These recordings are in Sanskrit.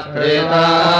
त्रेता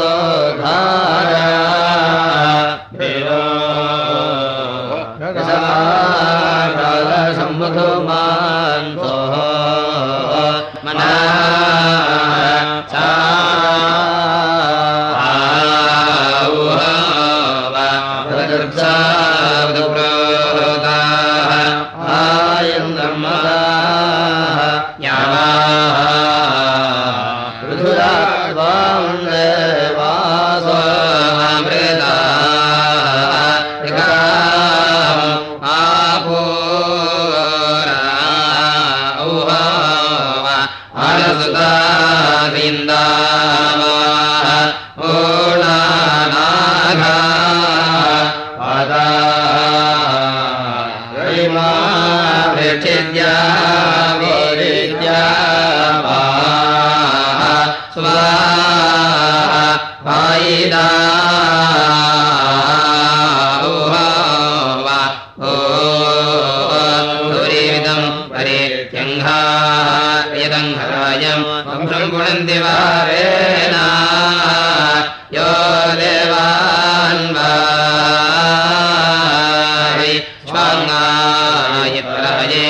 लोघारा क्षिणावताये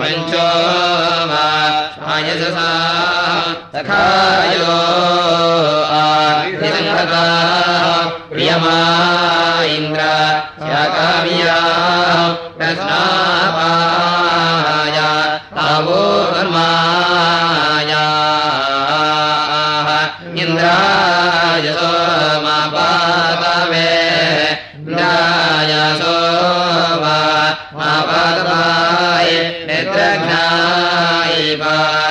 पञ्चो सखायो निरङ्कथा प्रियमा इन्द्राम्या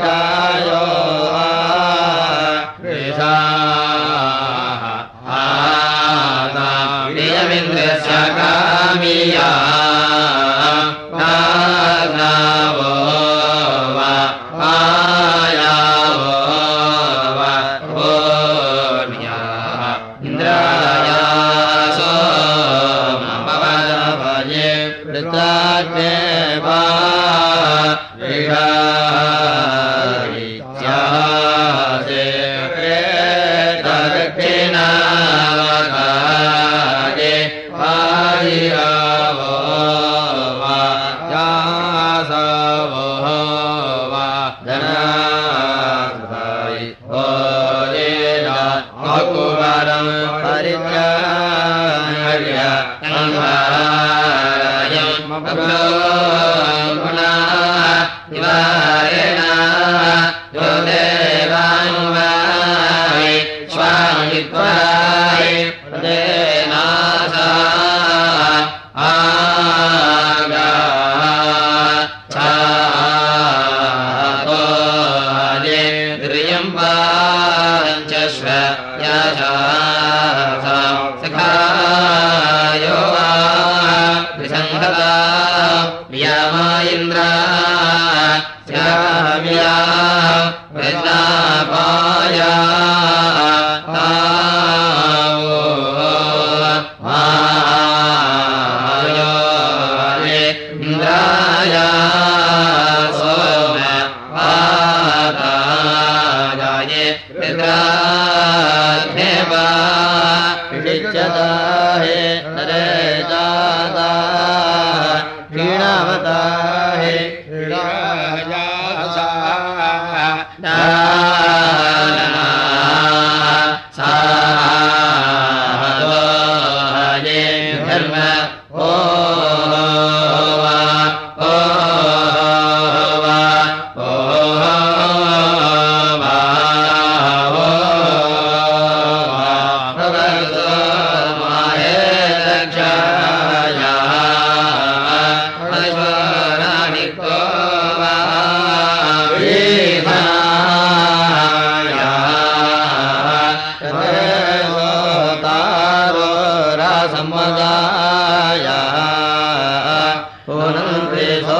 कायो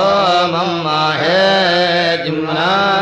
सोमं माहे जिम्नाय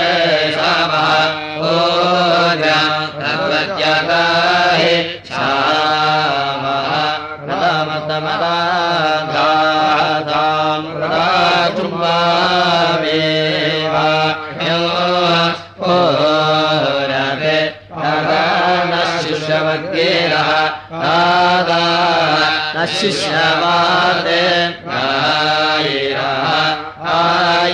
शिष्यवादे आय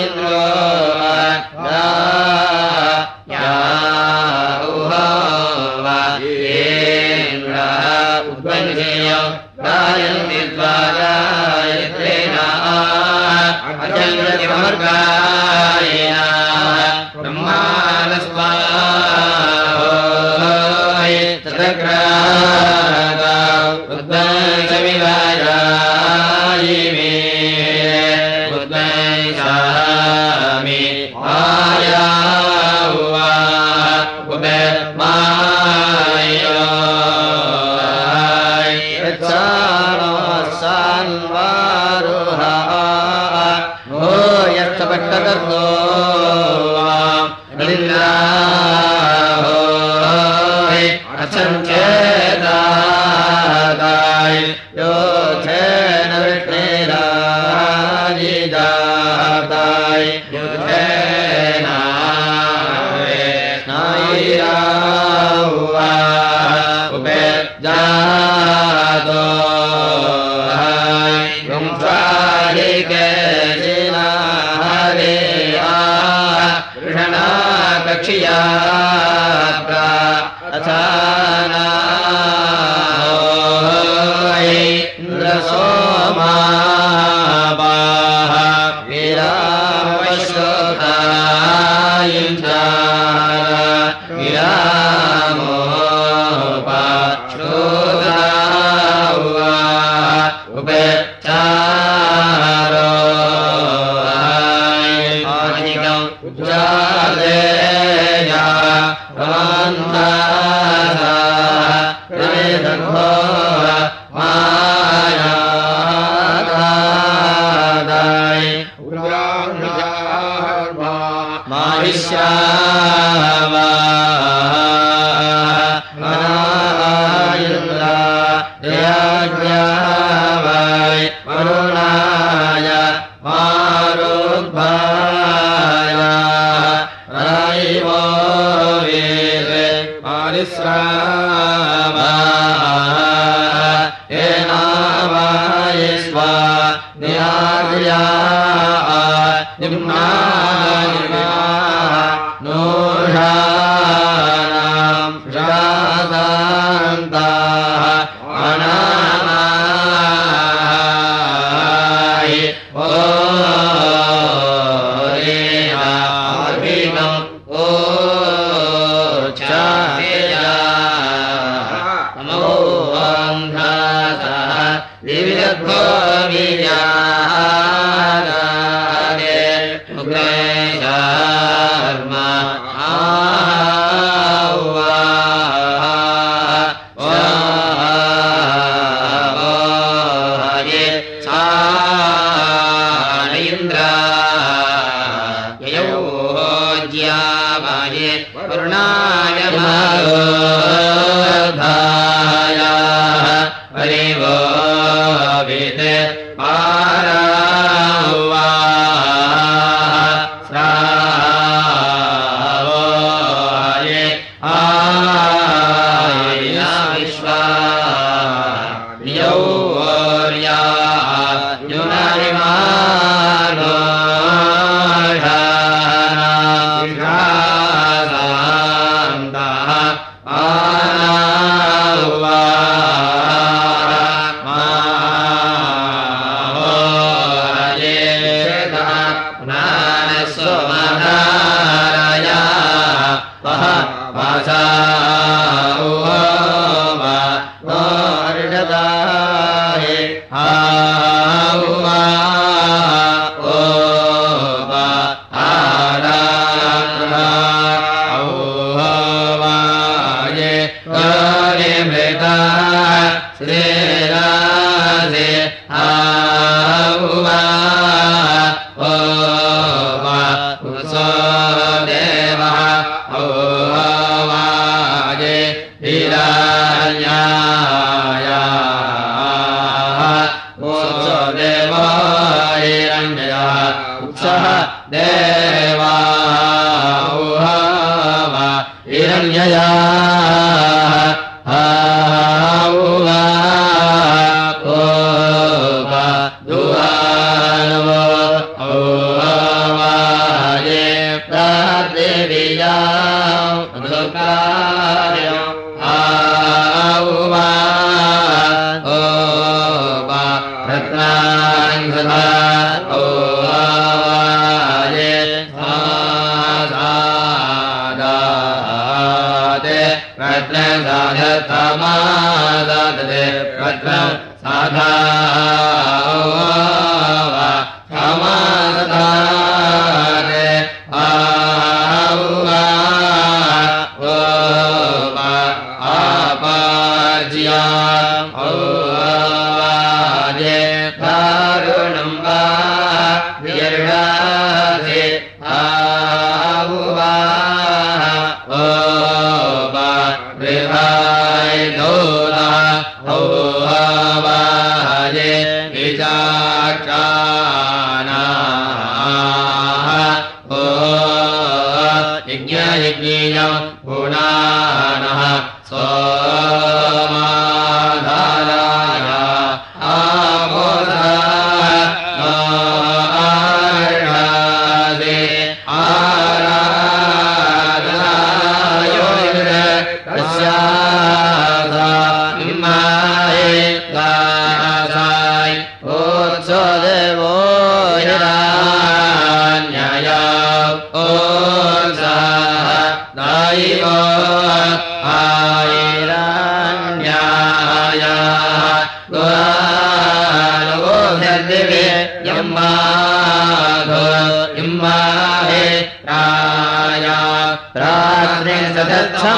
रात्रे सदक्षमाधादाौ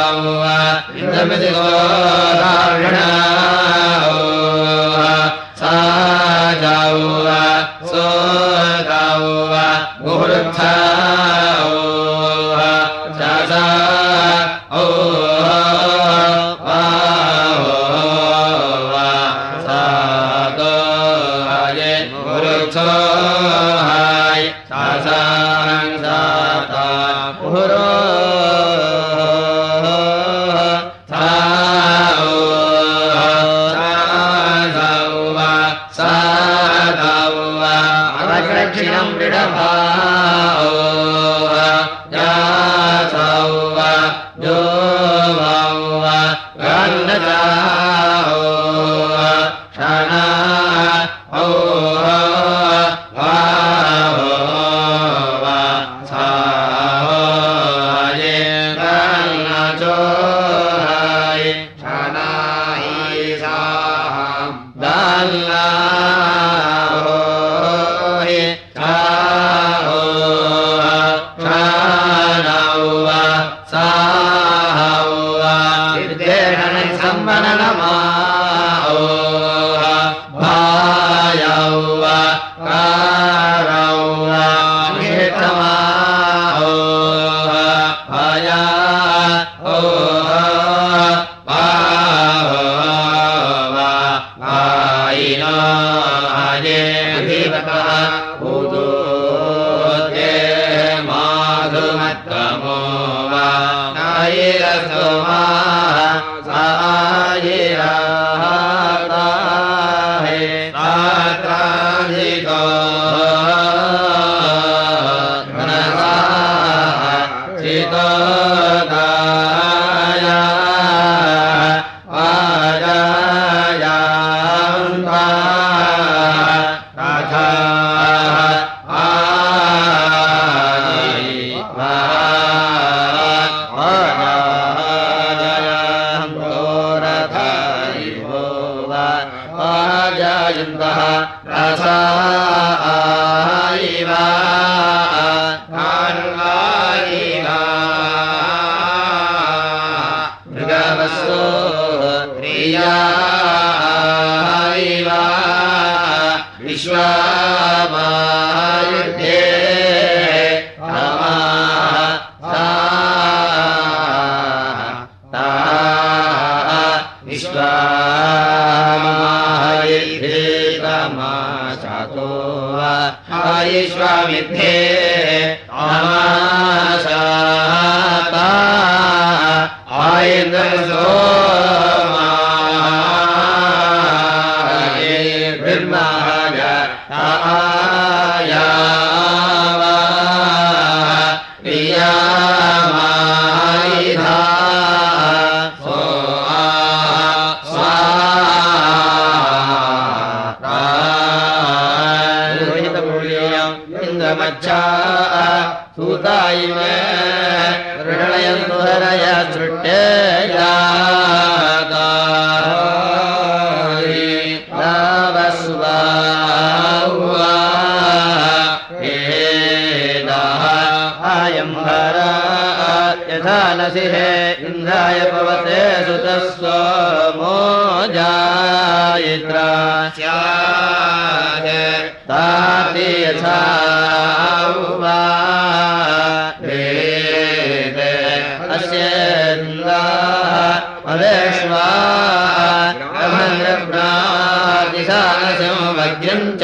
धर्म मदेष्वा वज्रम् च